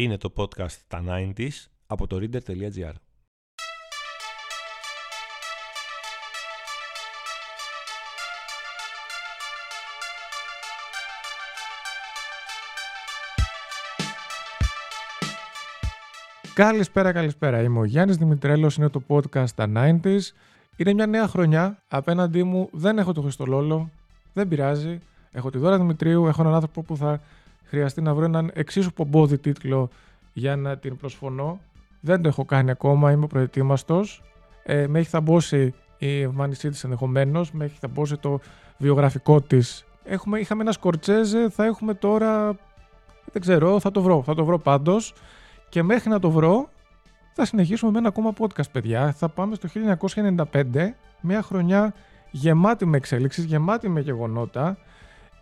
Είναι το podcast τα 90s από το reader.gr. Καλησπέρα, καλησπέρα. Είμαι ο Γιάννης Δημητρέλος, είναι το podcast τα 90s. Είναι μια νέα χρονιά. Απέναντί μου δεν έχω το Χριστολόλο, δεν πειράζει. Έχω τη Δώρα Δημητρίου, έχω έναν άνθρωπο που θα χρειαστεί να βρω έναν εξίσου πομπόδι τίτλο για να την προσφωνώ. Δεν το έχω κάνει ακόμα, είμαι προετοίμαστος. Ε, με έχει θαμπώσει η εμφάνισή της ενδεχομένως, με έχει θαμπώσει το βιογραφικό της. Είχαμε ένα σκορτσέζε, θα έχουμε τώρα. Δεν ξέρω, θα το βρω. Θα το βρω πάντως. Και μέχρι να το βρω, θα συνεχίσουμε με ένα ακόμα podcast, παιδιά. Θα πάμε στο 1995, μια χρονιά γεμάτη με εξέλιξεις, γεμάτη με γεγονότα.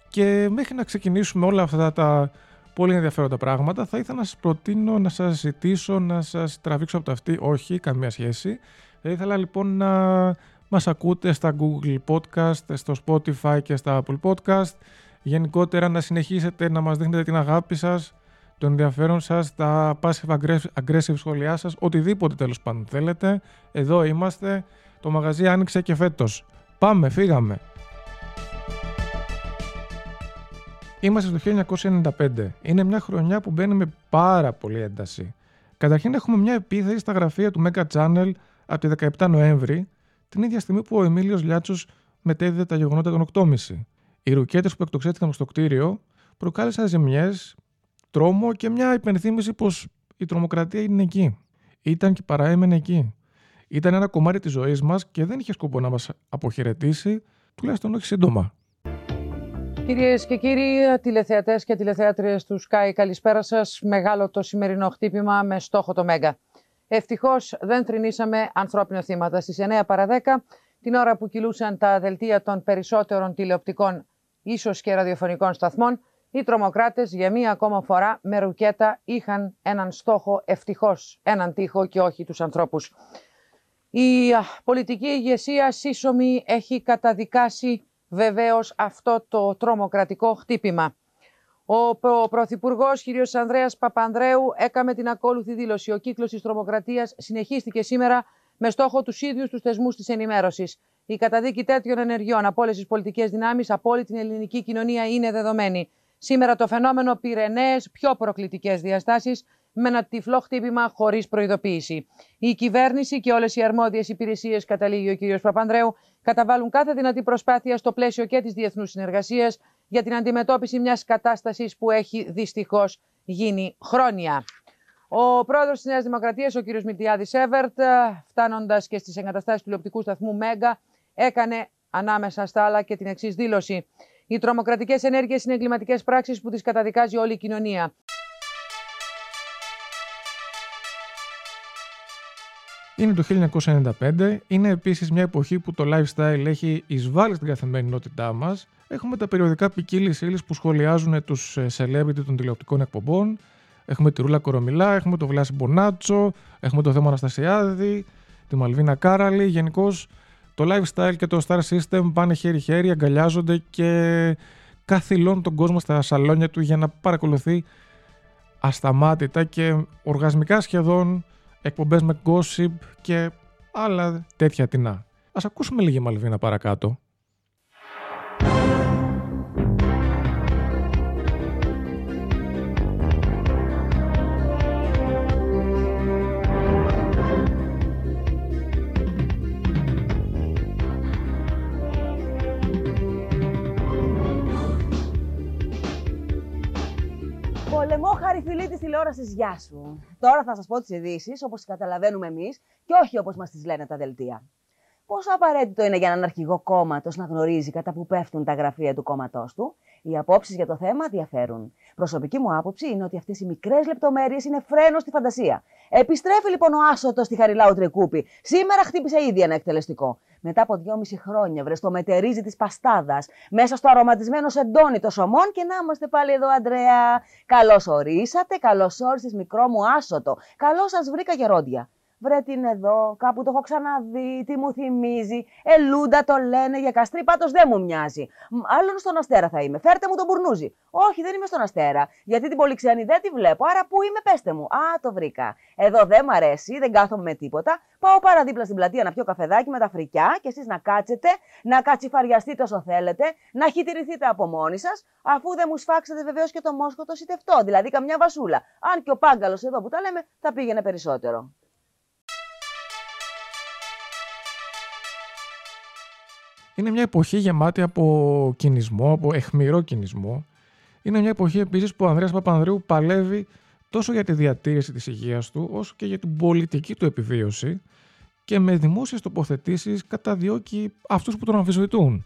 Και μέχρι να ξεκινήσουμε όλα αυτά τα πολύ ενδιαφέροντα πράγματα, θα ήθελα να σας προτείνω, να σας ζητήσω, να σας τραβήξω από τα αυτή. Όχι, καμία σχέση. Θα ήθελα λοιπόν να μας ακούτε στα Google Podcast, στο Spotify και στα Apple Podcast. Γενικότερα να συνεχίσετε να μας δείχνετε την αγάπη σας, το ενδιαφέρον σας, τα passive aggressive σχόλιά σας, οτιδήποτε τέλος πάντων θέλετε. Εδώ είμαστε. Το μαγαζί άνοιξε και φέτος. Πάμε, φύγαμε. Είμαστε στο 1995. Είναι μια χρονιά που μπαίνει με πάρα πολύ ένταση. Καταρχήν έχουμε μια επίθεση στα γραφεία του Mega Channel από τη 17 Νοέμβρη, την ίδια στιγμή που ο Εμίλιος Λιάτσος μετέδιδε τα γεγονότα των 8.30. Οι ρουκέτες που εκτοξέθηκαν στο κτίριο προκάλεσαν ζημιές, τρόμο και μια υπενθύμηση πως η τρομοκρατία είναι εκεί. Ήταν και παραέμενε εκεί. Ήταν ένα κομμάτι της ζωής μας και δεν είχε σκοπό να μας αποχαιρετήσει, τουλάχιστον όχι σύντομα. Κυρίες και κύριοι, τηλεθεατές και τηλεθεάτριες του Sky, καλησπέρα σας. Μεγάλο το σημερινό χτύπημα με στόχο το Μέγκα. Ευτυχώς δεν θρυνήσαμε ανθρώπινα θύματα. Στις 9 παρα 10, την ώρα που κυλούσαν τα δελτία των περισσότερων τηλεοπτικών, ίσως και ραδιοφωνικών σταθμών, οι τρομοκράτες για μία ακόμα φορά με ρουκέτα είχαν έναν στόχο ευτυχώς, έναν τείχο και όχι τους ανθρώπους. Η πολιτική ηγεσία σύσσωμη έχει καταδικάσει βεβαίως αυτό το τρομοκρατικό χτύπημα. Ο Πρωθυπουργός κ. Ανδρέας Παπανδρέου έκαμε την ακόλουθη δήλωση. Ο κύκλος της τρομοκρατίας συνεχίστηκε σήμερα με στόχο τους ίδιους τους θεσμούς της ενημέρωσης. Η καταδίκη τέτοιων ενεργειών από όλες τις πολιτικές δυνάμεις από όλη την ελληνική κοινωνία είναι δεδομένη. Σήμερα το φαινόμενο πήρε νέες, πιο προκλητικές διαστάσεις με ένα τυφλό χτύπημα χωρίς προειδοποίηση. Η κυβέρνηση και όλες οι αρμόδιες υπηρεσίες, καταλήγει ο κ. Παπανδρέου, καταβάλουν κάθε δυνατή προσπάθεια στο πλαίσιο και της διεθνούς συνεργασίας για την αντιμετώπιση μιας κατάστασης που έχει δυστυχώς γίνει χρόνια. Ο πρόεδρος της Νέας Δημοκρατίας, ο κ. Μιλτιάδης Εύερτ, φτάνοντας και στις εγκαταστάσεις του τηλεοπτικού σταθμού Μέγκα, έκανε ανάμεσα στα άλλα και την εξής δήλωση. Οι τρομοκρατικές ενέργειες είναι εγκληματικές πράξεις που τις καταδικάζει όλη η κοινωνία. Είναι το 1995, είναι επίσης μια εποχή που το lifestyle έχει εισβάλει στην καθημερινότητά μας. Έχουμε τα περιοδικά ποικίλη ύλη που σχολιάζουν τους ε, celebrity των τηλεοπτικών εκπομπών. Έχουμε τη Ρούλα Κορομιλά, έχουμε το Βλάση Μπονάτσο, έχουμε το θέμα Αναστασιάδη, τη Μαλβίνα Κάραλη. Γενικώς το lifestyle και το star system πάνε χέρι-χέρι, αγκαλιάζονται και καθυλώνουν τον κόσμο στα σαλόνια του για να παρακολουθεί ασταμάτητα και οργασμικά σχεδόν εκπομπές με gossip και άλλα τέτοια τεινά. Ας ακούσουμε λίγη Μαλβίνα παρακάτω. Πολεμόχαρη φιλή της τηλεόρασης, γεια σου. Τώρα θα σας πω τις ειδήσεις όπως τις καταλαβαίνουμε εμείς και όχι όπως μας τις λένε τα δελτία. Πόσο απαραίτητο είναι για έναν αρχηγό κόμματος να γνωρίζει κατά που πέφτουν τα γραφεία του κόμματός του; Οι απόψεις για το θέμα διαφέρουν. Προσωπική μου άποψη είναι ότι αυτές οι μικρές λεπτομέρειες είναι φρένος στη φαντασία. Επιστρέφει λοιπόν ο Άσοτο στη Χαριλάου Τρικούπη. Σήμερα χτύπησε ήδη ένα εκτελεστικό. Μετά από δυόμιση χρόνια βρε το μετερίζει της παστάδας μέσα στο αρωματισμένο σεντόνι των σωμών και να είμαστε πάλι εδώ, Αντρέα. Καλώς ορίσατε, καλώς όρισες μικρό μου Άσοτο. Καλώς σας βρήκα γερόντια. Βρε τι είναι εδώ, κάπου το έχω ξαναδεί, τι μου θυμίζει. Ελούντα το λένε για καστρί, πάντω δεν μου μοιάζει. Άλλον στον αστέρα θα είμαι. Φέρτε μου τον μπουρνούζι. Όχι, δεν είμαι στον αστέρα. Γιατί την πολυξένη δεν τη βλέπω. Άρα πού είμαι, πέστε μου. Α, το βρήκα. Εδώ δεν μ' αρέσει, δεν κάθομαι με τίποτα. Πάω παραδίπλα στην πλατεία να πιω καφεδάκι με τα φρικιά και εσείς να κάτσετε, να κατσιφαριαστείτε όσο θέλετε, να χυτηρηθείτε από μόνοι σας, αφού δεν μου σφάξετε βεβαίως και το μόσχο το σιτευτό, δηλαδή καμιά βασούλα. Αν και ο πάγκαλος εδώ που τα λέμε θα πήγαινε περισσότερο. Είναι μια εποχή γεμάτη από κινησμό, από εχμηρό κινησμό. Είναι μια εποχή επίσης που ο Ανδρέας Παπανδρέου παλεύει τόσο για τη διατήρηση της υγείας του, όσο και για την πολιτική του επιβίωση και με δημόσιες τοποθετήσεις καταδιώκει αυτούς που τον αμφισβητούν.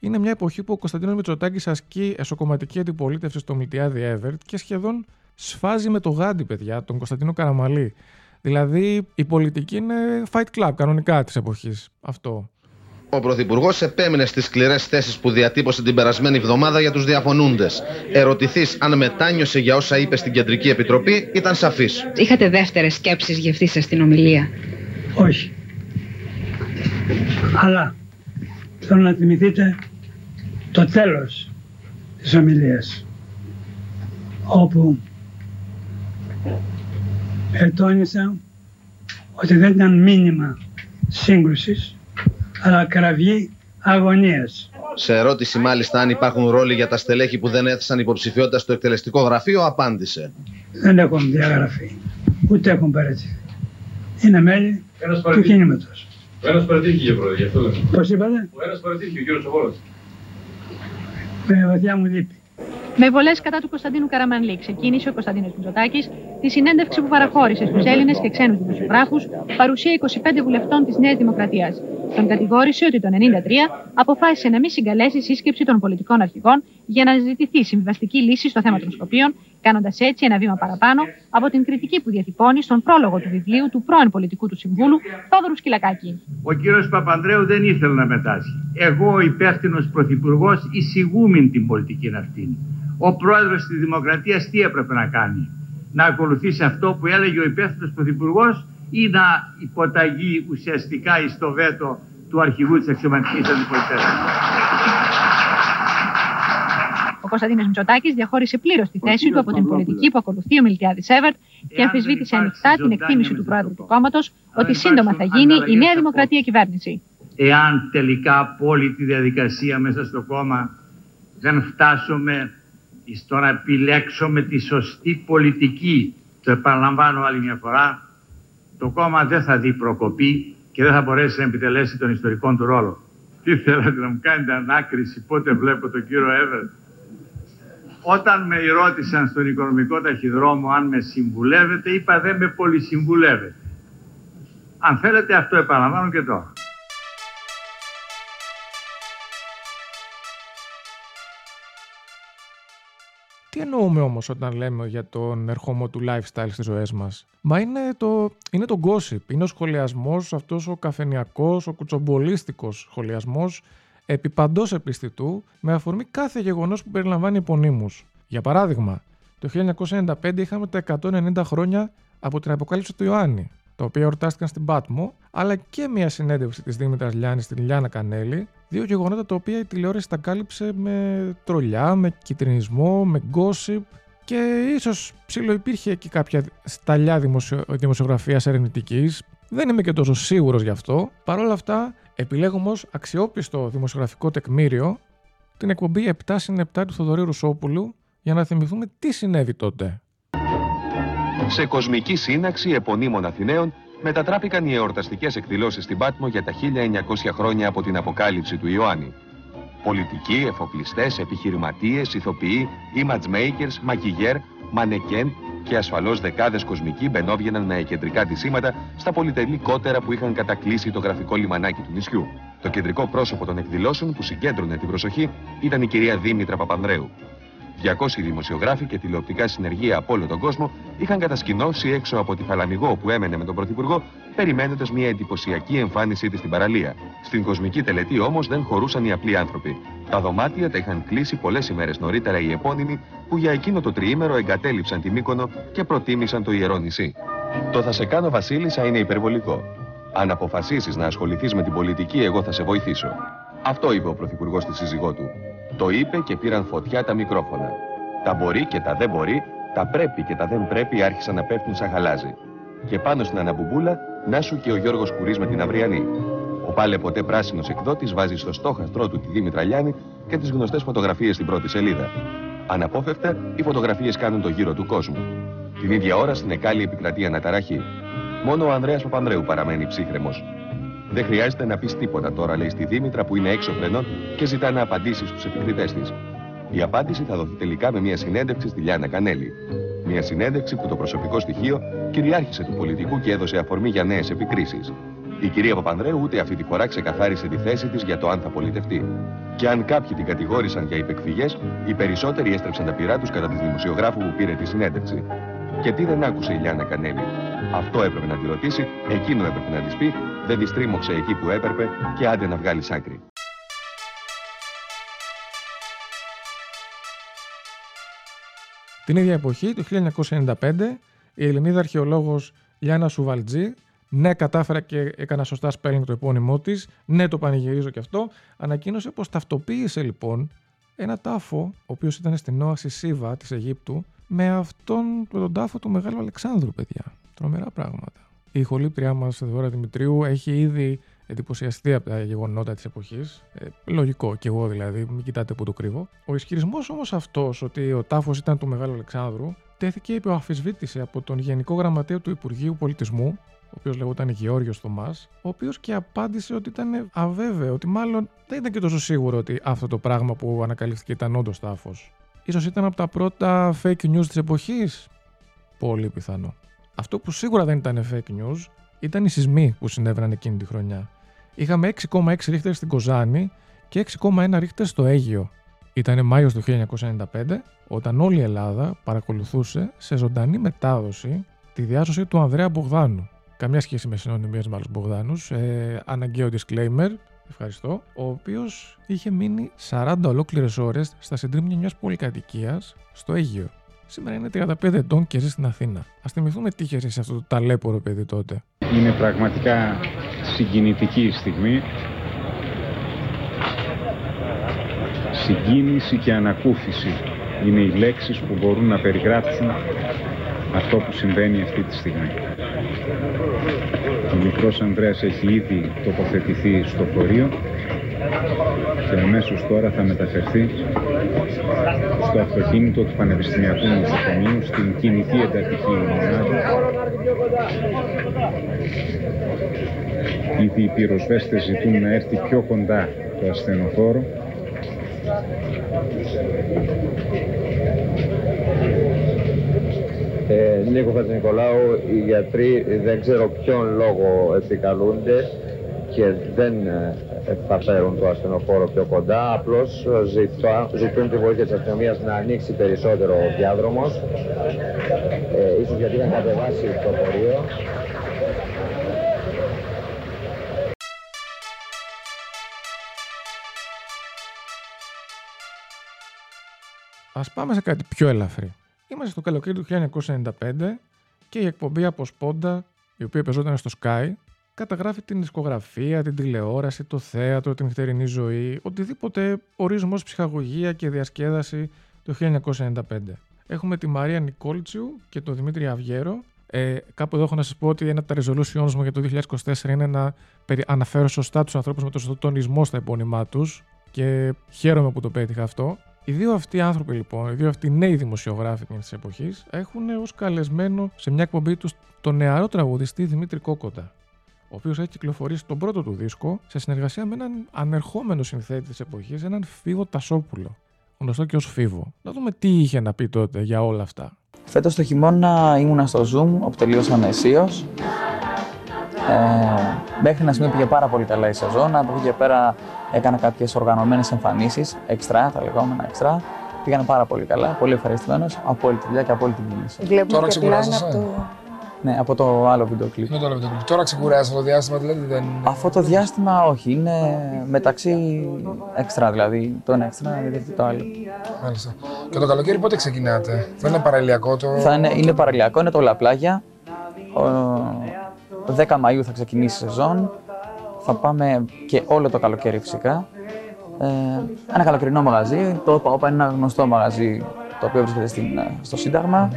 Είναι μια εποχή που ο Κωνσταντίνος Μητσοτάκης ασκεί εσωκομματική αντιπολίτευση στο Μιλτιάδη Εύερτ και σχεδόν σφάζει με το γάντι, παιδιά, τον Κωνσταντίνο Καραμαλή. Δηλαδή, η πολιτική είναι fight club κανονικά της εποχής. Αυτό. Ο Πρωθυπουργός επέμεινε στις σκληρές θέσεις που διατύπωσε την περασμένη εβδομάδα για τους διαφωνούντες. Ερωτηθείς αν μετάνιωσε για όσα είπε στην Κεντρική Επιτροπή, ήταν σαφής. Είχατε δεύτερες σκέψεις για αυτή σας την ομιλία; Όχι. Αλλά θέλω να θυμηθείτε το τέλος της ομιλίας όπου ετώνησα ότι δεν ήταν μήνυμα σύγκρουσης αλλά κραυγή αγωνίας. Σε ερώτηση μάλιστα αν υπάρχουν ρόλοι για τα στελέχη που δεν έθεσαν υποψηφιότητα στο εκτελεστικό γραφείο, απάντησε. Δεν έχουν διαγραφεί, ούτε έχουν παρέτηθεί. Είναι μέλη του κινήματος. Ο ένας παρατήθηκε, κύριε Πρόεδρε, γι' αυτό λέμε. Πώς είπατε, Ο ένας παρατήθηκε, ο κύριος Σοβόλος. με βαθιά μου λύπη. Με βολές κατά του Κωνσταντίνου Καραμανλή ξεκίνησε ο Κωνσταντίνος Μητσοτάκης τη συνέντευξη που παραχώρησε στους Έλληνες και ξένους δημοσιογράφους παρουσία 25 βουλευτών της Νέας Δημοκρατίας. Τον κατηγόρησε ότι το 1993 αποφάσισε να μην συγκαλέσει σύσκεψη των πολιτικών αρχηγών για να ζητηθεί συμβιβαστική λύση στο θέμα των Σκοπίων, κάνοντας έτσι ένα βήμα παραπάνω από την κριτική που διατυπώνει στον πρόλογο του βιβλίου του πρώην πολιτικού του συμβούλου, Θόδωρου Σκυλακάκη. Ο κύριος Παπανδρέου δεν ήθελε να μετάσχει. Εγώ, ο υπεύθυνος πρωθυπουργός, εισηγούμην την πολιτική αυτή. Ο πρόεδρος της Δημοκρατίας τι έπρεπε να κάνει, Να ακολουθήσει αυτό που έλεγε ο υπεύθυνος πρωθυπουργός ή να υποταγεί ουσιαστικά εις το βέτο του αρχηγού της αξιωματικής αντιπολιτεύσης. Ο Κωνσταντίνος Μητσοτάκης διαχώρισε πλήρως τη θέση του από την πολιτική που ακολουθεί ο Μιλτιάδη Σέβερτ και αμφισβήτησε ανοιχτά την εκτίμηση του πρόεδρου του κόμματος ότι σύντομα θα γίνει η Νέα Δημοκρατία κυβέρνηση. Εάν τελικά από όλη τη διαδικασία μέσα στο κόμμα δεν φτάσουμε στο να επιλέξουμε τη σωστή πολιτική, το επαναλαμβάνω άλλη μια φορά, το κόμμα δεν θα δει προκοπή και δεν θα μπορέσει να επιτελέσει τον ιστορικό του ρόλο. Τι θέλατε να μου κάνετε ανάκριση πότε βλέπω τον κύριο Εύερ. Όταν με ρώτησαν στον οικονομικό ταχυδρόμο αν με συμβουλεύετε, είπα δεν με πολυσυμβουλεύετε. Αν θέλετε αυτό επαναλαμβάνω και τώρα. Τι εννοούμε όμως όταν λέμε για τον ερχομό του lifestyle στις ζωές μας; Μα είναι το, είναι το gossip. Είναι ο σχολιασμός, αυτός ο καφενιακός, ο κουτσομπολίστικος σχολιασμός επί παντός επιστητού με αφορμή κάθε γεγονός που περιλαμβάνει επωνύμους. Για παράδειγμα, το 1995 είχαμε τα 190 χρόνια από την αποκάλυψη του Ιωάννη, τα οποία εορτάστηκαν στην Πάτμο, αλλά και μια συνέντευξη της Δήμητρας Λιάννης στην Λιάννα Κανέλη, δύο γεγονότα τα οποία η τηλεόραση τα κάλυψε με τρολιά, με κυτρινισμό, με gossip και ίσως ψηλοϋπήρχε εκεί κάποια σταλιά δημοσιο... δημοσιογραφίας ερευνητικής. Δεν είμαι και τόσο σίγουρος γι' αυτό. Παρ' όλα αυτά, επιλέγω όμω αξιόπιστο δημοσιογραφικό τεκμήριο την εκπομπή 7 συν 7 του Θοδωρή Ρουσόπουλου για να θυμηθούμε τι συνέβη τότε. Σε κοσμική σύναξη επωνύμων Αθηναίων μετατράπηκαν οι εορταστικές εκδηλώσεις στην Πάτμο για τα 1900 χρόνια από την αποκάλυψη του Ιωάννη. Πολιτικοί, εφοπλιστές, επιχειρηματίες, ηθοποιοί, image makers, μαγιγέρ, μανεκέν και ασφαλώς δεκάδες κοσμικοί μπαινόβγαιναν με κεντρικά σήματα στα πολυτελή κότερα που είχαν κατακλείσει το γραφικό λιμανάκι του νησιού. Το κεντρικό πρόσωπο των εκδηλώσεων που συγκέντρωνε την προσοχή ήταν η κυρία Δήμητρα Παπανδρέου. 200 δημοσιογράφοι και τηλεοπτικά συνεργεία από όλο τον κόσμο είχαν κατασκηνώσει έξω από τη Θαλαμιγό που έμενε με τον Πρωθυπουργό, περιμένοντας μια εντυπωσιακή εμφάνισή της στην παραλία. Στην κοσμική τελετή όμως δεν χωρούσαν οι απλοί άνθρωποι. Τα δωμάτια τα είχαν κλείσει πολλές ημέρες νωρίτερα οι επώνυμοι που για εκείνο το τριήμερο εγκατέλειψαν τη Μύκονο και προτίμησαν το ιερό νησί. Το θα σε κάνω Βασίλισσα είναι υπερβολικό. Αν αποφασίσεις να ασχοληθείς με την πολιτική, εγώ θα σε βοηθήσω. Αυτό είπε ο Πρωθυπουργός στη σύζυγό του. Το είπε και πήραν φωτιά τα μικρόφωνα. Τα μπορεί και τα δεν μπορεί, τα πρέπει και τα δεν πρέπει άρχισαν να πέφτουν σαν χαλάζι. Και πάνω στην αναμπουμπούλα, να σου και ο Γιώργος Κουρί με την αυριανή. Ο πάλε ποτέ πράσινος εκδότης βάζει στο στόχαστρό του τη Δήμητρα Λιάνη και τις γνωστές φωτογραφίες στην πρώτη σελίδα. Αναπόφευκτα, οι φωτογραφίες κάνουν το γύρο του κόσμου. Την ίδια ώρα στην Εκάλη επικρατεί αναταραχή. Μόνο ο Ανδρέας Παπανδρέου παραμένει ψύχρεμος. Δεν χρειάζεται να πεις τίποτα τώρα, λέει στη Δήμητρα που είναι έξω φρενών και ζητά να απαντήσει στους επικριτέ της. Η απάντηση θα δοθεί τελικά με μια συνέντευξη στη Λιάννα Κανέλη. Μια συνέντευξη που το προσωπικό στοιχείο κυριάρχησε του πολιτικού και έδωσε αφορμή για νέες επικρίσεις. Η κυρία Παπανδρέου ούτε αυτή τη φορά ξεκαθάρισε τη θέση της για το αν θα πολιτευτεί. Και αν κάποιοι την κατηγόρησαν για υπεκφυγές, οι περισσότεροι έστρεψαν τα πειρά τους κατά τη δημοσιογράφου που πήρε τη συνέντευξη. Και τι δεν άκουσε η Λιάννα Κανέλη. Αυτό έπρεπε να τη ρωτήσει, εκείνο έπρεπε να της πει, δεν τη τρίμωξε εκεί που έπρεπε και άντε να βγάλεις άκρη. Την ίδια εποχή, το 1995, η Ελληνίδα αρχαιολόγος Λιάννα Σουβαλτζή, ναι, κατάφερα και έκανα σωστά spelling το επώνυμό της, ναι, το πανηγυρίζω και αυτό, ανακοίνωσε πως ταυτοποίησε λοιπόν ένα τάφο, ο οποίος ήταν στην όαση Σίβα της Αιγύπτου, με αυτόν τον τάφο του Μεγάλου Αλεξάνδρου, παιδιά. Τρομερά πράγματα. Η ηχολήπτριά μας, Δώρα Δημητρίου, έχει ήδη εντυπωσιαστεί από τα γεγονότα της εποχής. Ε, λογικό κι εγώ δηλαδή, μην κοιτάτε που το κρύβω. Ο ισχυρισμός όμως αυτός ότι ο τάφος ήταν του Μεγάλου Αλεξάνδρου τέθηκε υπό αφισβήτηση από τον Γενικό Γραμματέα του Υπουργείου Πολιτισμού, ο οποίος λεγόταν Γεώργιος Θωμάς, ο οποίος και απάντησε ότι ήταν αβέβαιο, ότι μάλλον δεν ήταν και τόσο σίγουρο ότι αυτό το πράγμα που ανακαλύφθηκε ήταν όντως τάφος. Ίσως ήταν από τα πρώτα fake news της εποχής; Πολύ πιθανό. Αυτό που σίγουρα δεν ήταν fake news ήταν οι σεισμοί που συνέβαιναν εκείνη τη χρονιά. Είχαμε 6,6 ρίχτερ στην Κοζάνη και 6,1 ρίχτερ στο Αίγιο. Ήταν Μάιος του 1995 όταν όλη η Ελλάδα παρακολουθούσε σε ζωντανή μετάδοση τη διάσωση του Ανδρέα Μπογδάνου. Καμιά σχέση με συνωνυμίε με άλλου Μπογδάνους. Ε, αναγκαίο disclaimer. Ευχαριστώ. Ο οποίος είχε μείνει 40 ολόκληρες ώρες στα συντρίμμια μιας πολυκατοικίας στο Αίγυο. Σήμερα είναι 35 ετών και ζει στην Αθήνα. Α θυμηθούμε τι είχε σε αυτό το ταλέπορο παιδί τότε. Είναι πραγματικά συγκινητική η στιγμή. Συγκίνηση και ανακούφιση είναι οι λέξεις που μπορούν να περιγράψουν αυτό που συμβαίνει αυτή τη στιγμή. Ο μικρός Ανδρέας έχει ήδη τοποθετηθεί στο φορείο και αμέσως τώρα θα μεταφερθεί στο αυτοκίνητο του Πανεπιστημιακού Νοσοκομείου στην κινητή εντατική μονάδα. Ήδη οι πυροσβέστες ζητούν να έρθει πιο κοντά το ασθενοφόρο ε, Νίκο Νικολάου, οι γιατροί δεν ξέρω ποιον λόγο επικαλούνται και δεν ε, θα φέρουν το ασθενοφόρο πιο κοντά, απλώς ζητούν τη βοήθεια της αστυνομίας να ανοίξει περισσότερο ο διάδρομος, ε, ίσως γιατί είχαν κατεβάσει το πορείο. Ας πάμε σε κάτι πιο ελαφρύ. Είμαστε στο καλοκαίρι του 1995 και η εκπομπή από Σπόντα, η οποία παίζονταν στο Sky, καταγράφει την δισκογραφία, την τηλεόραση, το θέατρο, την νυχτερινή ζωή, οτιδήποτε ορίζουμε ως ψυχαγωγία και διασκέδαση το 1995. Έχουμε τη Μαρία Νικόλτσιου και τον Δημήτρη Αυγέρο. Ε, κάπου εδώ έχω να σας πω ότι ένα από τα resolutions μου για το 2024 είναι να αναφέρω σωστά τους ανθρώπους με το σωστό τονισμό στα επώνυμά τους και χαίρομαι που το πέτυχα αυτό. Οι δύο αυτοί άνθρωποι λοιπόν, οι δύο αυτοί νέοι δημοσιογράφοι της εποχής, έχουν ως καλεσμένο σε μια εκπομπή τους τον νεαρό τραγουδιστή Δημήτρη Κόκοτα, ο οποίος έχει κυκλοφορήσει τον πρώτο του δίσκο σε συνεργασία με έναν ανερχόμενο συνθέτη της εποχής, έναν Φίβο Τασόπουλο, γνωστό και ως Φίβο. Να δούμε τι είχε να πει τότε για όλα αυτά. Φέτος το χειμώνα ήμουνα στο Zoom, όπου τελείωσα αισίως. Ε, μέχρι να σημείο πήγε πάρα πολύ καλά η σεζόν. Από εκεί και πέρα έκανα κάποιες οργανωμένες εμφανίσεις, εξτρά, τα λεγόμενα εξτρά. Πήγανε πάρα πολύ καλά, πολύ ευχαριστημένος από όλη τη δουλειά και από όλη την κίνηση. Βλέπουμε Τώρα ξεκουράζεσαι; Το... Ναι, από το άλλο βίντεο κλειπ. Με το άλλο βίντεο κλειπ. Τώρα ξεκουράζει αυτό το διάστημα, δηλαδή δεν. Αυτό το διάστημα όχι. Είναι μεταξύ εξτρά, δηλαδή το ένα εξτρά είναι το άλλο. Μάλιστα. Και το καλοκαίρι πότε ξεκινάτε, Θα είναι παραλιακό το. Θα είναι, είναι παραλιακό, είναι το όλα πλάγια. 10 Μαΐου θα ξεκινήσει η σεζόν. Θα πάμε και όλο το καλοκαίρι φυσικά. Ε, ένα καλοκαιρινό μαγαζί. Το ΟΠΑ είναι ένα γνωστό μαγαζί το οποίο βρίσκεται στην, ε, στο Σύνταγμα.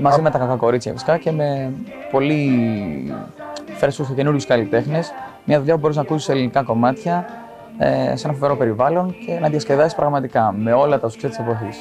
Μαζί με τα κακά κορίτσια φυσικά και με πολύ φρέσκους και καινούριους καλλιτέχνες. Μια δουλειά που μπορείς να ακούσεις σε ελληνικά κομμάτια, ε, σε ένα φοβερό περιβάλλον και να διασκεδάσεις πραγματικά με όλα τα σουξέ της εποχής.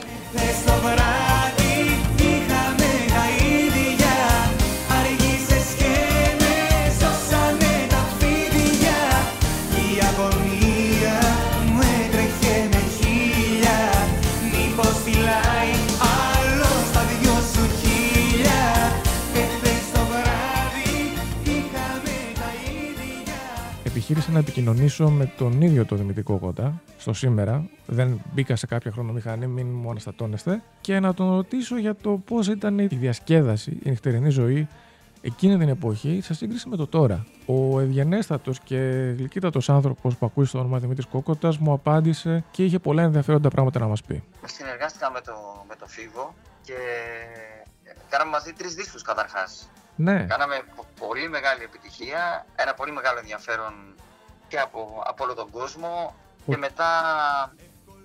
Επιχείρησα να επικοινωνήσω με τον ίδιο το Δημητρή Κόκοτα στο σήμερα. Δεν μπήκα σε κάποια χρονομηχανή, μην μου αναστατώνεστε. Και να τον ρωτήσω για το πώς ήταν η διασκέδαση, η νυχτερινή ζωή εκείνη την εποχή σε σύγκριση με το τώρα. Ο ευγενέστατος και γλυκύτατος άνθρωπος που ακούει στο όνομα Δημήτρης Κόκοτας μου απάντησε και είχε πολλά ενδιαφέροντα πράγματα να μας πει. Συνεργάστηκα με το, με το Φίβο και κάναμε μαζί τρεις δίσκους καταρχάς. Ναι. Κάναμε πολύ μεγάλη επιτυχία, ένα πολύ μεγάλο ενδιαφέρον και από, από όλο τον κόσμο. Και μετά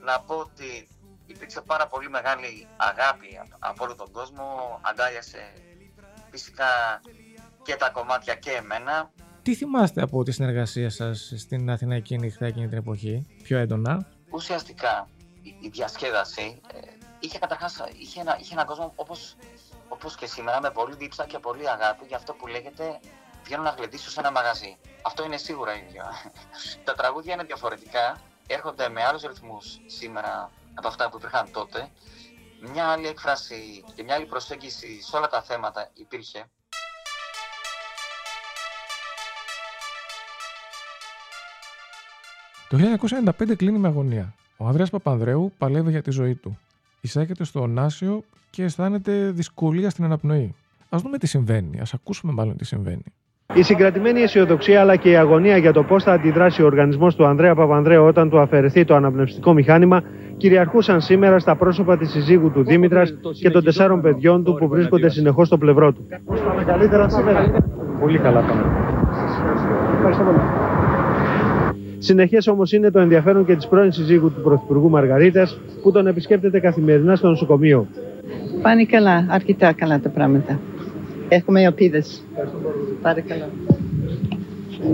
να πω ότι υπήρξε πάρα πολύ μεγάλη αγάπη από όλο τον κόσμο, αγκάλιασε φυσικά και τα κομμάτια και εμένα. Τι θυμάστε από τη συνεργασία σας στην Αθηναϊκή νύχτα εκείνη την εποχή, πιο έντονα; Ουσιαστικά η, διασκέδαση ε, είχε καταρχάς είχε ένα, είχε έναν κόσμο όπως όπως και σήμερα, με πολύ δίψα και πολύ αγάπη. Για αυτό που λέγεται Βγαίνω να γλεντήσω σε ένα μαγαζί. Αυτό είναι σίγουρα ίδιο. Τα τραγούδια είναι διαφορετικά, έρχονται με άλλους ρυθμούς σήμερα από αυτά που υπήρχαν τότε. Μια άλλη έκφραση και μια άλλη προσέγγιση σε όλα τα θέματα υπήρχε. Το 1995 κλείνει με αγωνία. Ο Ανδρέας Παπανδρέου παλεύει για τη ζωή του. Εισάγεται στο Ωνάσιο και αισθάνεται δυσκολία στην αναπνοή. Α δούμε τι συμβαίνει, ας ακούσουμε μάλλον τι συμβαίνει. Η συγκρατημένη αισιοδοξία αλλά και η αγωνία για το πώς θα αντιδράσει ο οργανισμός του Ανδρέα Παπανδρέου όταν του αφαιρεθεί το αναπνευστικό μηχάνημα κυριαρχούσαν σήμερα στα πρόσωπα της συζύγου του Δήμητρας και των τεσσάρων παιδιών του που βρίσκονται συνεχώς στο πλευρό του. Πώ πάμε καλύτερα σήμερα. Πολύ καλά πάμε. Ευχαριστώ πολύ. Συνεχές όμως είναι το ενδιαφέρον και της πρώην συζύγου του Πρωθυπουργού Μαργαρίτας που τον επισκέπτεται καθημερινά στο νοσοκομείο. Πάνε καλά, αρκετά καλά τα πράγματα. Έχουμε ελπίδε. Πάρε καλά.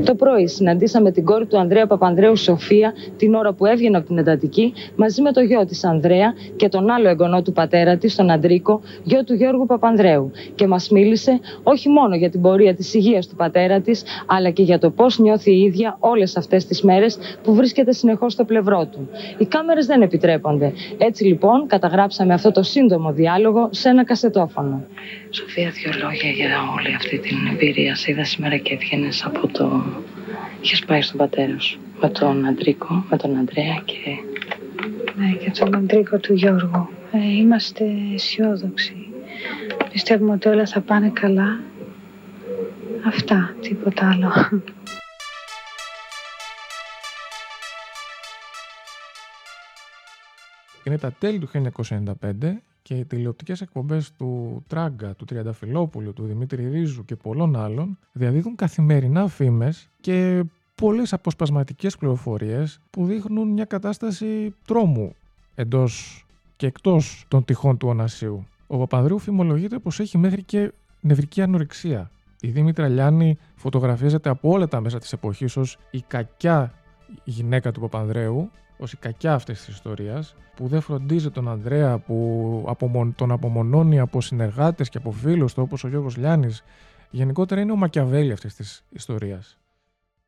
Το πρωί συναντήσαμε την κόρη του Ανδρέα Παπανδρέου Σοφία την ώρα που έβγαινε από την εντατική μαζί με το γιο της Ανδρέα και τον άλλο εγγονό του πατέρα της, τον Αντρίκο, γιο του Γιώργου Παπανδρέου. Και μας μίλησε όχι μόνο για την πορεία της υγείας του πατέρα της, αλλά και για το πώς νιώθει η ίδια όλες αυτές τις μέρες που βρίσκεται συνεχώς στο πλευρό του. Οι κάμερες δεν επιτρέπονται. Έτσι λοιπόν καταγράψαμε αυτό το σύντομο διάλογο σε ένα κασετόφωνο. Σοφία, δύο λόγια για όλη αυτή την εμπειρία. Σε είδα σήμερα και έβγαινες από το Είχες πάει στον πατέρα σου με τον Αντρίκο, με τον Αντρέα και... Ναι, και τον Αντρίκο του Γιώργου. Ε, είμαστε αισιόδοξοι. Πιστεύουμε ότι όλα θα πάνε καλά. Αυτά, τίποτα άλλο. Είναι τα τέλη του 1995 και οι τηλεοπτικές εκπομπές του Τράγκα, του Τριανταφυλόπουλου, του Δημήτρη Ρίζου και πολλών άλλων διαδίδουν καθημερινά φήμες και πολλές αποσπασματικές πληροφορίες που δείχνουν μια κατάσταση τρόμου εντός και εκτός των τυχών του Ωνασίου. Ο Παπανδρέου φημολογείται πως έχει μέχρι και νευρική ανορεξία. Η Δήμητρα Λιάννη φωτογραφίζεται από όλα τα μέσα της εποχής ως η κακιά γυναίκα του Παπανδρέου, ως η κακιά αυτής της ιστορίας, που δεν φροντίζει τον Ανδρέα, που τον απομονώνει από συνεργάτες και από φίλους του όπως ο Γιώργος Λιάννη. Γενικότερα είναι ο Μακιαβέλη αυτής της ιστορίας.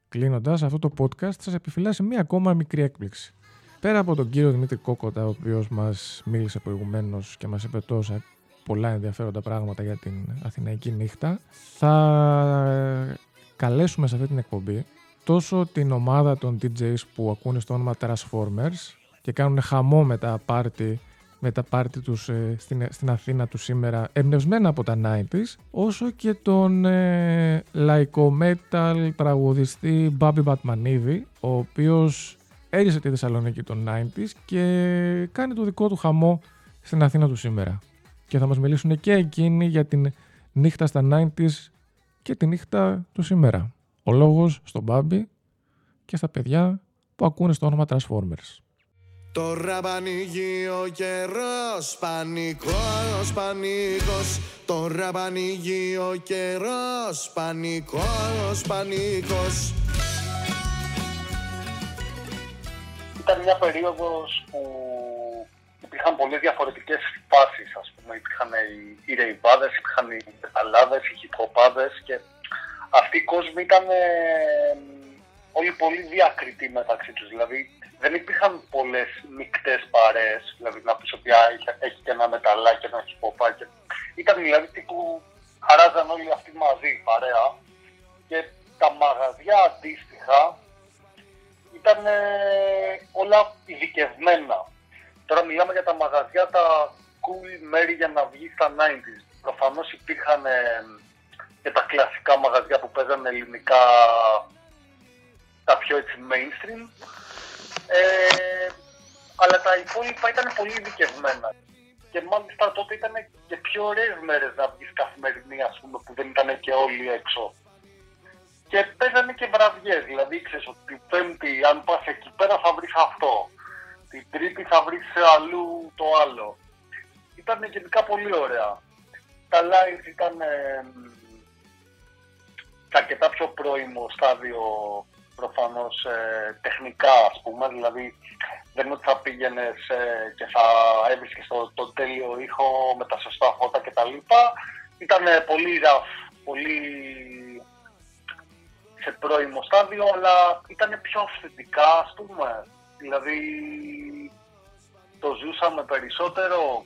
Κλείνοντας, αυτό το podcast σας επιφυλάσσει μία ακόμα μικρή έκπληξη. Πέρα από τον κύριο Δημήτρη Κόκοτα, ο οποίος μας μίλησε προηγουμένως και μας είπε τόσα πολλά ενδιαφέροντα πράγματα για την Αθηναϊκή νύχτα, θα καλέσουμε σε αυτή την εκπομπή τόσο την ομάδα των DJs που ακούνε στο όνομα Transformers και κάνουν χαμό με τα πάρτι με τα πάρτι τους ε, στην, στην Αθήνα τους σήμερα εμπνευσμένα από τα 90s όσο και τον ε, λαϊκό metal τραγουδιστή Μπάμπι Μπατμανίδη ο οποίος έρισε τη Θεσσαλονίκη των 90s και κάνει το δικό του χαμό στην Αθήνα του σήμερα και θα μας μιλήσουν και εκείνοι για την νύχτα στα 90s και τη νύχτα του σήμερα. Ο λόγος στον Μπάμπη και στα παιδιά που ακούνε στο όνομα Transformers. Τώρα πανηγεί ο καιρός, πανικός, πανικός Τώρα πανηγεί ο καιρός, πανικός, πανικός Ήταν μια περίοδος που υπήρχαν πολλές διαφορετικές φάσεις, ας πούμε. Υπήρχαν οι, οι ρεϊβάδες, υπήρχαν οι μεταλλάδες, οι χιπχοπάδες και αυτοί οι κόσμοι ήταν ε, όλοι πολύ διακριτοί μεταξύ τους. Δηλαδή δεν υπήρχαν πολλές μικτές παρέες, δηλαδή να πεις ότι έχει, έχει και ένα μεταλλάκι και ένα χιποπά. Και... Ήταν δηλαδή τύπου χαράζαν όλοι αυτοί μαζί παρέα και τα μαγαζιά αντίστοιχα ήταν ε, όλα ειδικευμένα. Τώρα μιλάμε για τα μαγαζιά, τα cool μέρη για να βγεις στα 90s. Προφανώς υπήρχαν ε, και τα κλασικά μαγαζιά που παίζανε ελληνικά τα πιο έτσι mainstream. Ε, αλλά τα υπόλοιπα ήταν πολύ ειδικευμένα. Και μάλιστα τότε ήταν και πιο ωραίες μέρες να βγεις καθημερινή, ας πούμε, που δεν ήταν και όλοι έξω. Και παίζανε και βραδιές. Δηλαδή, ξέρεις ότι την Πέμπτη, αν πας εκεί πέρα, θα βρεις αυτό. Την Τρίτη θα βρεις αλλού το άλλο. Ήταν γενικά πολύ ωραία. Τα live ήταν ε, σε αρκετά πιο πρώιμο στάδιο προφανώς ε, τεχνικά ας πούμε, δηλαδή δεν είναι ότι θα πήγαινες ε, και θα έβρισκες το, το τέλειο ήχο με τα σωστά φώτα κτλ. Ήταν ε, πολύ ραφ, πολύ σε πρώιμο στάδιο, αλλά ήταν πιο αυθεντικά ας πούμε. Δηλαδή το ζούσαμε περισσότερο.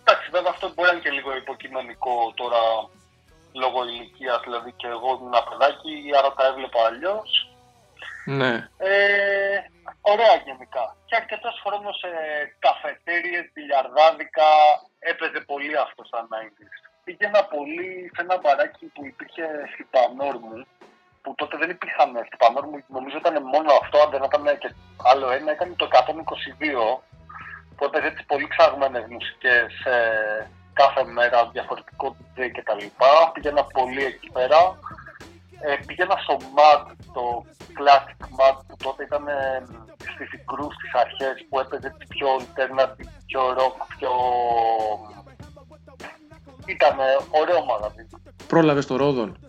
Εντάξει, βέβαια αυτό μπορεί να είναι και λίγο υποκειμενικό τώρα λόγω ηλικίας, δηλαδή και εγώ ήμουν ένα παιδάκι, άρα τα έβλεπα αλλιώς. Ναι. Ε, ωραία γενικά. Και αρκετός χρόνος σε καφετέρειε, μπιλιαρδάδικα, έπαιζε πολύ αυτό στα 90s. Πήγαινα πολύ σε ένα μπαράκι που υπήρχε στην Πανόρμου, που τότε δεν υπήρχαν στην Πανόρμου, νομίζω ήταν μόνο αυτό, αν δεν ήταν και άλλο ένα, ήταν το 122, που έπαιζε έτσι πολύ ψαγμένε μουσικές ε, κάθε μέρα διαφορετικό DJ και τα λοιπά. Πήγαινα πολύ εκεί πέρα. Ε, πήγαινα στο MAD, το Classic MAD που τότε ήταν ε, στις Ικρούς στις αρχές που έπαιζε πιο alternative, πιο rock, πιο... Ήταν ωραίο μαγαζί. Πρόλαβες το Ρόδον.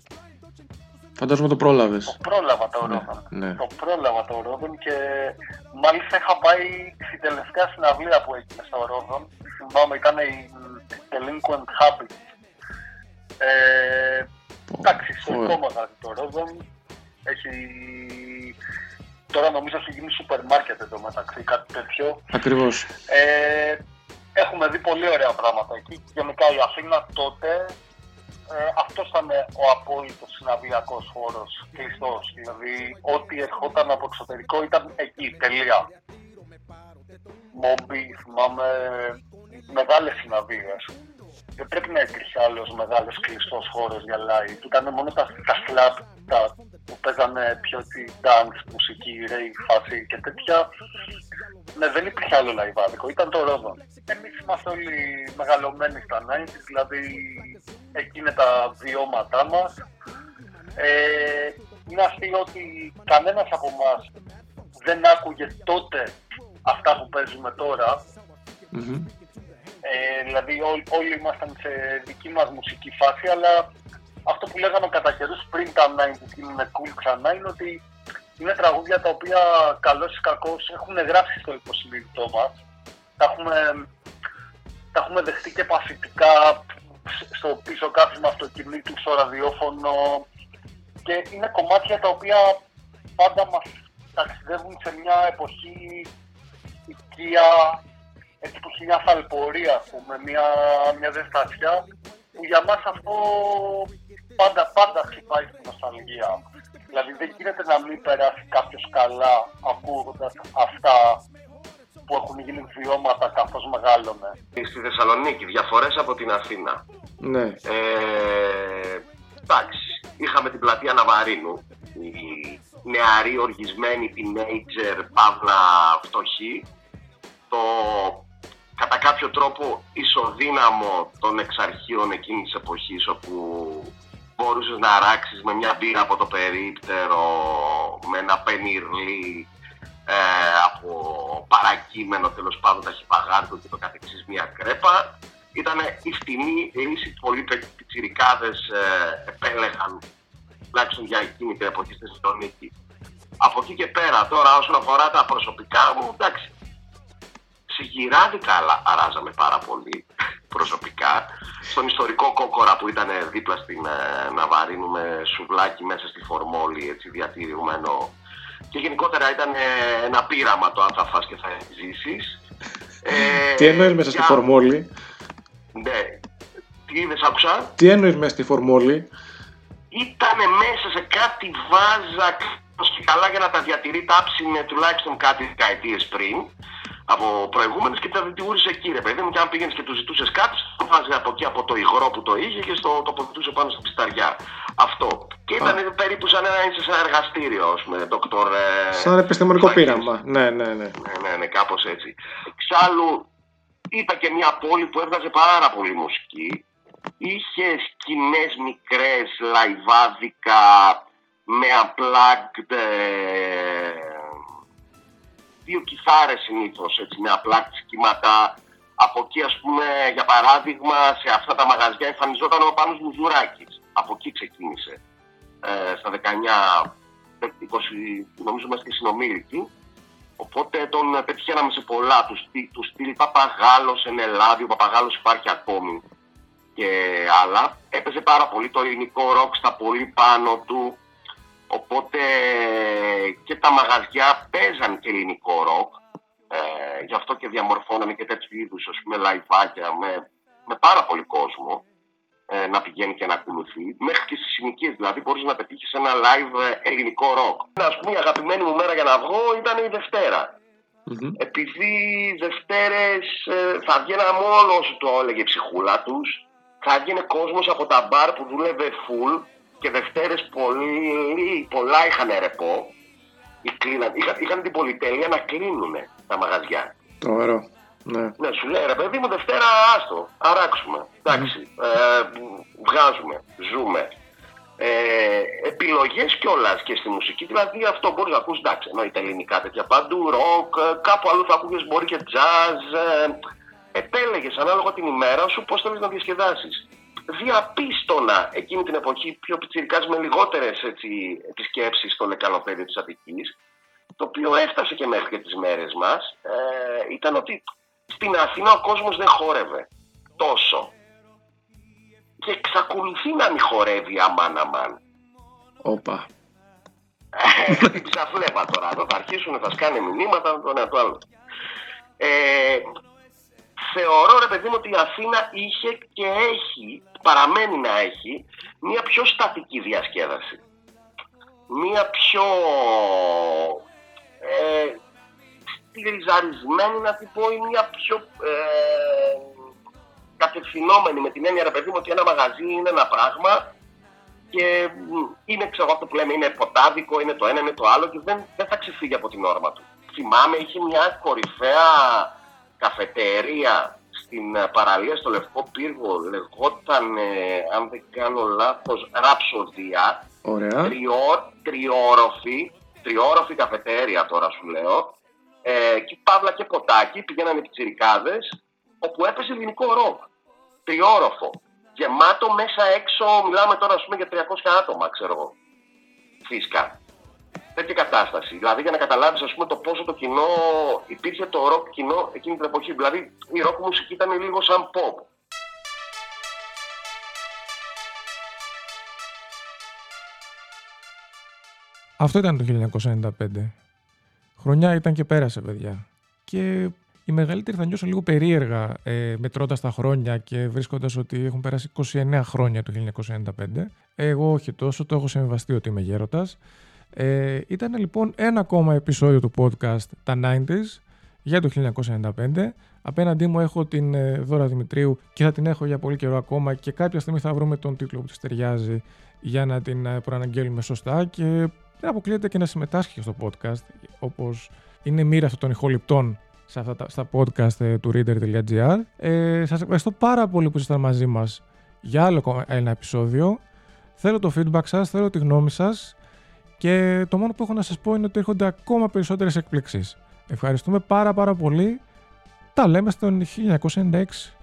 Φαντάζομαι το πρόλαβες. Το πρόλαβα το Ρόδον. Ναι. Το πρόλαβα το Ρόδον και μάλιστα είχα πάει στην τελευταία συναυλία που έγινε στο Ρόδον. Θυμάμαι ήταν η Delinquent Habits. Ε, εντάξει, στο μαγαζί το Ρόδον έχει... Τώρα νομίζω έχει γίνει σούπερ μάρκετ εδώ μεταξύ, κάτι τέτοιο. Ακριβώς. Ε, έχουμε δει πολύ ωραία πράγματα εκεί. Γενικά η Αθήνα τότε ε, αυτό ήταν ο απόλυτος συναυλιακός χώρος κλειστός. Δηλαδή, ό,τι ερχόταν από εξωτερικό ήταν εκεί, τελεία. Μόμπι, θυμάμαι, μεγάλες συναυλίες. Δεν πρέπει να υπήρχε άλλος μεγάλος κλειστός χώρος για live. Ήταν μόνο τα, τα slab τα, που παίζανε πιο τη dance, μουσική, rave, φάση και τέτοια. Ναι, δεν υπήρχε άλλο live ήταν το Ρόδο. Εμείς είμαστε όλοι μεγαλωμένοι στα 90 δηλαδή εκεί είναι τα βιώματά μας. Ε, είναι αστείο ότι κανένας από εμάς δεν άκουγε τότε αυτά που παίζουμε ε, δηλαδή όλοι ήμασταν σε δική μας μουσική φάση, αλλά αυτό που λέγαμε κατά καιρούς πριν τα 90 και είναι cool ξανά είναι ότι είναι τραγούδια τα οποία καλώς ή κακώς έχουν γράψει στο υποσυνείδητό μας. Τα έχουμε, τα έχουμε δεχτεί και παθητικά στο πίσω κάθισμα αυτοκινήτου, στο ραδιόφωνο και είναι κομμάτια τα οποία πάντα μας ταξιδεύουν σε μια εποχή οικία, έτσι που έχει μια θαλπορία, ας πούμε, μια, μια ζεστασιά, που για μας αυτό πάντα, πάντα χτυπάει στην νοσταλγία. Δηλαδή δεν γίνεται να μην περάσει κάποιος καλά ακούγοντας αυτά που έχουν γίνει βιώματα καθώς μεγάλωνε. Στη Θεσσαλονίκη, διαφορές από την Αθήνα. Ναι. Ε, εντάξει, είχαμε την πλατεία Ναβαρίνου, οι νεαροί οργισμένοι teenager, παύλα φτωχοί, το κατά κάποιο τρόπο ισοδύναμο των εξαρχείων εκείνης της εποχής όπου μπορούσες να αράξεις με μια μπύρα από το περίπτερο, με ένα πενιρλί ε, από παρακείμενο τέλος πάντων ταχυπαγάρδο και το καθεξής μια κρέπα. Ήταν η φτηνή λύση που πολλοί πιτσιρικάδες ε, επέλεγαν τουλάχιστον για εκείνη την εποχή στη Θεσσαλονίκη. Από εκεί και πέρα τώρα όσον αφορά τα προσωπικά μου, εντάξει, αλλά αράζαμε πάρα πολύ προσωπικά. Στον ιστορικό κόκορα που ήταν δίπλα στην ε, Ναβαρίνου με σουβλάκι μέσα στη φορμόλη, έτσι διατηρημένο. Και γενικότερα ήταν ε, ένα πείραμα το αν θα φας και θα ζήσεις. Ε, Τι εννοείς μέσα στη φορμόλη; Ναι. Τι είδες, άκουσα; Τι εννοείς μέσα στη φορμόλη; Ήταν μέσα σε κάτι βάζα και καλά για να τα διατηρεί τάψινε τουλάχιστον κάτι δεκαετίες πριν από προηγούμενες και τα δικηγούρησε εκεί, ρε παιδί μου. Και αν πήγαινες και τους ζητούσες κάτι, το βάζει από εκεί από το υγρό που το είχε και στο τοποθετούσε πάνω στην πισταριά. Αυτό. Και ήταν περίπου σαν να είσαι σε ένα εργαστήριο, ας πούμε, δοκτωρ. Ε, σαν επιστημονικό πείραμα. Ναι, ναι, ναι. Ναι, ναι, ναι κάπως έτσι. Εξάλλου, ήταν και μια πόλη που έβγαζε πάρα πολύ μουσική. Είχε σκηνές μικρές, λαϊβάδικα, με unplugged δύο κιθάρες συνήθως, έτσι, με απλά κύματα. Από εκεί, ας πούμε, για παράδειγμα, σε αυτά τα μαγαζιά εμφανιζόταν ο Πάνος Μουζουράκης. Από εκεί ξεκίνησε. Ε, στα 19, 20, νομίζω είμαστε και συνομήλικοι. Οπότε τον πετυχαίναμε σε πολλά. Τους, τους στυλ Παπαγάλος, Εν Ελλάδι, ο Παπαγάλος υπάρχει ακόμη και άλλα. Έπαιζε πάρα πολύ το ελληνικό ροκ στα πολύ πάνω του. Οπότε και τα μαγαζιά παίζαν και ελληνικό ροκ. Ε, γι' αυτό και διαμορφώναμε και τέτοιου είδους λαϊβάκια με, με πάρα πολύ κόσμο ε, να πηγαίνει και να ακολουθεί. Μέχρι και στις συνοικίες δηλαδή μπορείς να πετύχεις ένα live ε, ελληνικό ροκ. Α πούμε, η αγαπημένη μου μέρα για να βγω ήταν η Δευτέρα. Mm-hmm. Επειδή Δευτέρες ε, θα βγαίναμε όλο όσο το έλεγε η ψυχούλα τους, θα βγαίνει κόσμος από τα μπαρ που δούλευε full και Δευτέρες πολύ, πολλά είχαν ρεπό. Είχαν, είχαν την πολυτέλεια να κλείνουν τα μαγαζιά. Ωραίο. Ναι. ναι, σου λέει ρε παιδί μου Δευτέρα άστο, αράξουμε. Εντάξει, ε, βγάζουμε, ζούμε. Ε, Επιλογές κιόλας και στη μουσική. Δηλαδή αυτό μπορεί να ακούσει, εντάξει, εννοείται ελληνικά τέτοια παντού, ροκ, κάπου αλλού θα ακούγες μπορεί και jazz. Ε, επέλεγες ανάλογα την ημέρα σου πώς θέλεις να διασκεδάσεις διαπίστωνα εκείνη την εποχή πιο πιτσιρικάς με λιγότερες έτσι, επισκέψεις στο λεκανοπέδιο της Αττικής το οποίο έφτασε και μέχρι και τις μέρες μας ε, ήταν ότι στην Αθήνα ο κόσμος δεν χόρευε τόσο και εξακολουθεί να μην χορεύει αμάν αμάν. Όπα. Ε, ξαφλέπα τώρα, θα αρχίσουν, θα σκάνε μηνύματα, το ένα το άλλο. Ε, θεωρώ ρε παιδί μου ότι η Αθήνα είχε και έχει, παραμένει να έχει, μια πιο στατική διασκέδαση. Μια πιο ε, στυλιζαρισμένη να την πω ή μια πιο ε, κατευθυνόμενη με την έννοια ρε παιδί μου ότι ένα μαγαζί είναι ένα πράγμα και είναι ξέρω αυτό που λέμε είναι ποτάδικο, είναι το ένα, είναι το άλλο και δεν, δεν θα ξεφύγει από την όρμα του. Θυμάμαι είχε μια κορυφαία καφετερία στην ε, παραλία στο Λευκό Πύργο λεγόταν, ε, αν δεν κάνω λάθος, Ραψοδία. Ωραία. Τριό, τριόροφη, τριόροφη καφετέρια τώρα σου λέω. Ε, και παύλα και ποτάκι, πηγαίνανε οι τσιρικάδες, όπου έπαιζε ελληνικό ροκ. Τριόροφο. Γεμάτο μέσα έξω, μιλάμε τώρα ας πούμε για 300 άτομα, ξέρω εγώ. Φίσκα τέτοια κατάσταση. Δηλαδή για να καταλάβεις ας πούμε το πόσο το κοινό υπήρχε το ροκ κοινό εκείνη την εποχή. Δηλαδή η ροκ μουσική ήταν λίγο σαν pop. Αυτό ήταν το 1995. Χρονιά ήταν και πέρασε, παιδιά. Και οι μεγαλύτεροι θα νιώσω λίγο περίεργα ε, μετρώντας τα χρόνια και βρίσκοντας ότι έχουν περάσει 29 χρόνια το 1995. Εγώ όχι τόσο, το έχω συμβαστεί ότι είμαι γέρωτα. Ε, ήταν λοιπόν ένα ακόμα επεισόδιο του podcast τα 90s για το 1995. Απέναντί μου έχω την ε, Δώρα Δημητρίου και θα την έχω για πολύ καιρό ακόμα και κάποια στιγμή θα βρούμε τον τίτλο που της ταιριάζει για να την ε, προαναγγέλουμε σωστά και δεν αποκλείεται και να συμμετάσχει στο podcast όπως είναι μοίρα αυτών των ηχοληπτών σε αυτά τα, στα podcast ε, του reader.gr. Ε, σας ευχαριστώ πάρα πολύ που ήσασταν μαζί μας για άλλο ένα επεισόδιο. Θέλω το feedback σας, θέλω τη γνώμη σας και το μόνο που έχω να σας πω είναι ότι έρχονται ακόμα περισσότερες εκπλήξεις. Ευχαριστούμε πάρα πάρα πολύ. Τα λέμε στον 1996.